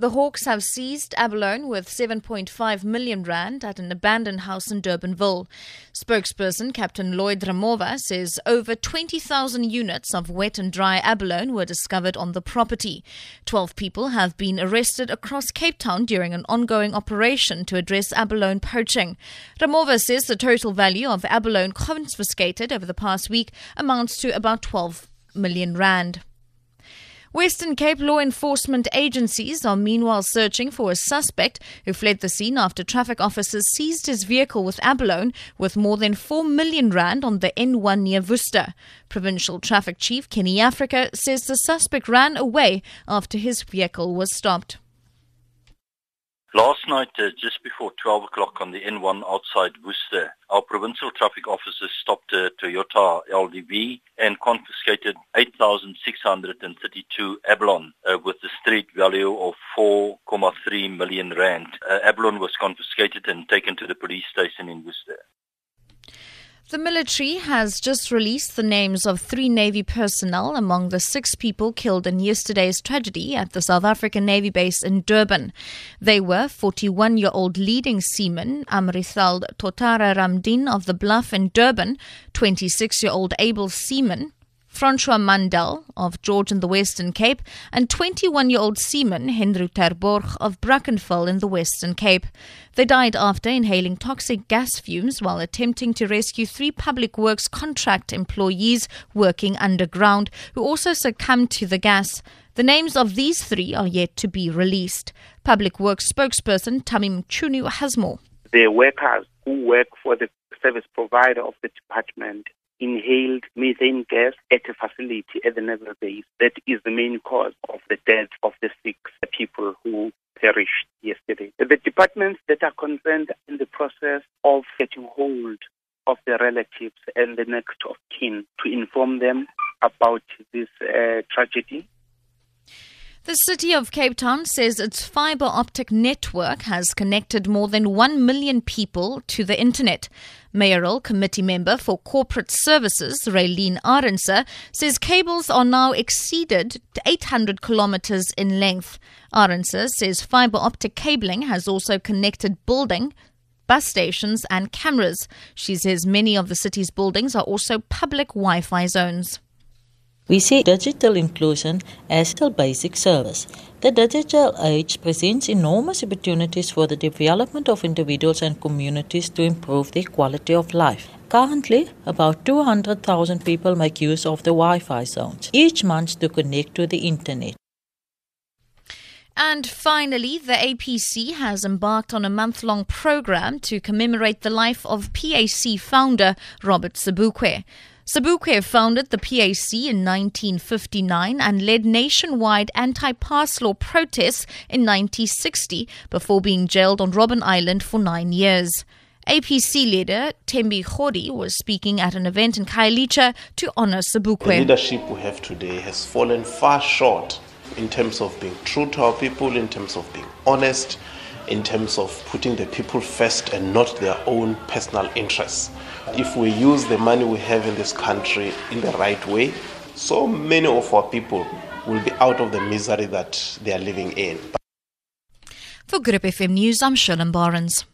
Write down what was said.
The Hawks have seized abalone with 7.5 million rand at an abandoned house in Durbanville. Spokesperson Captain Lloyd Ramovha says over 20,000 units of wet and dry abalone were discovered on the property. 12 people have been arrested across Cape Town during an ongoing operation to address abalone poaching. Ramovha says the total value of abalone confiscated over the past week amounts to about 12 million rand. Western Cape law enforcement agencies are meanwhile searching for a suspect who fled the scene after traffic officers seized his vehicle with abalone with more than 4 million rand on the N1 near Worcester. Provincial Traffic Chief Kenny Africa says the suspect ran away after his vehicle was stopped. Last night, uh, just before 12 o'clock on the N1 outside Worcester, our provincial traffic officers stopped a Toyota LDV and confiscated 8,632 abalone uh, with a street value of 4.3 million rand. Uh, abalone was confiscated and taken to the police station in Worcester. The military has just released the names of three Navy personnel among the six people killed in yesterday's tragedy at the South African Navy base in Durban. They were 41 year old leading seaman Amrithal Totara Ramdin of the Bluff in Durban, 26 year old able seaman Francois Mandel of George in the Western Cape, and 21 year old seaman Henry Terborg of Brackenfell in the Western Cape. They died after inhaling toxic gas fumes while attempting to rescue three public works contract employees working underground who also succumbed to the gas. The names of these three are yet to be released. Public Works spokesperson Thami Mchunu has more. The workers who work for the service provider of the department inhaled methane gas at a facility at the naval base. That is the main cause of the death of the six people who perished yesterday. The departments that are concerned in the process of getting hold of the relatives and the next of kin to inform them about this uh, tragedy. The city of Cape Town says its fiber optic network has connected more than 1 million people to the internet. Mayoral Committee member for Corporate Services, Raelene Arendse, says cables are now exceeded 800 kilometers in length. Arendse says fiber optic cabling has also connected building, bus stations, and cameras. She says many of the city's buildings are also public Wi Fi zones. We see digital inclusion as a basic service. The digital age presents enormous opportunities for the development of individuals and communities to improve their quality of life. Currently, about 200,000 people make use of the Wi Fi zones each month to connect to the internet. And finally, the APC has embarked on a month long program to commemorate the life of PAC founder Robert Sobukwe. Sobukwe founded the PAC in 1959 and led nationwide anti pass law protests in 1960 before being jailed on Robben Island for nine years. APC leader Themba Godi was speaking at an event in Khayelitsha to honor Sobukwe. The leadership we have today has fallen far short in terms of being true to our people, in terms of being honest, in terms of putting the people first and not their own personal interests. If we use the money we have in this country in the right way, so many of our people will be out of the misery that they are living in. For Hope FM News, I'm Shalom Barnes.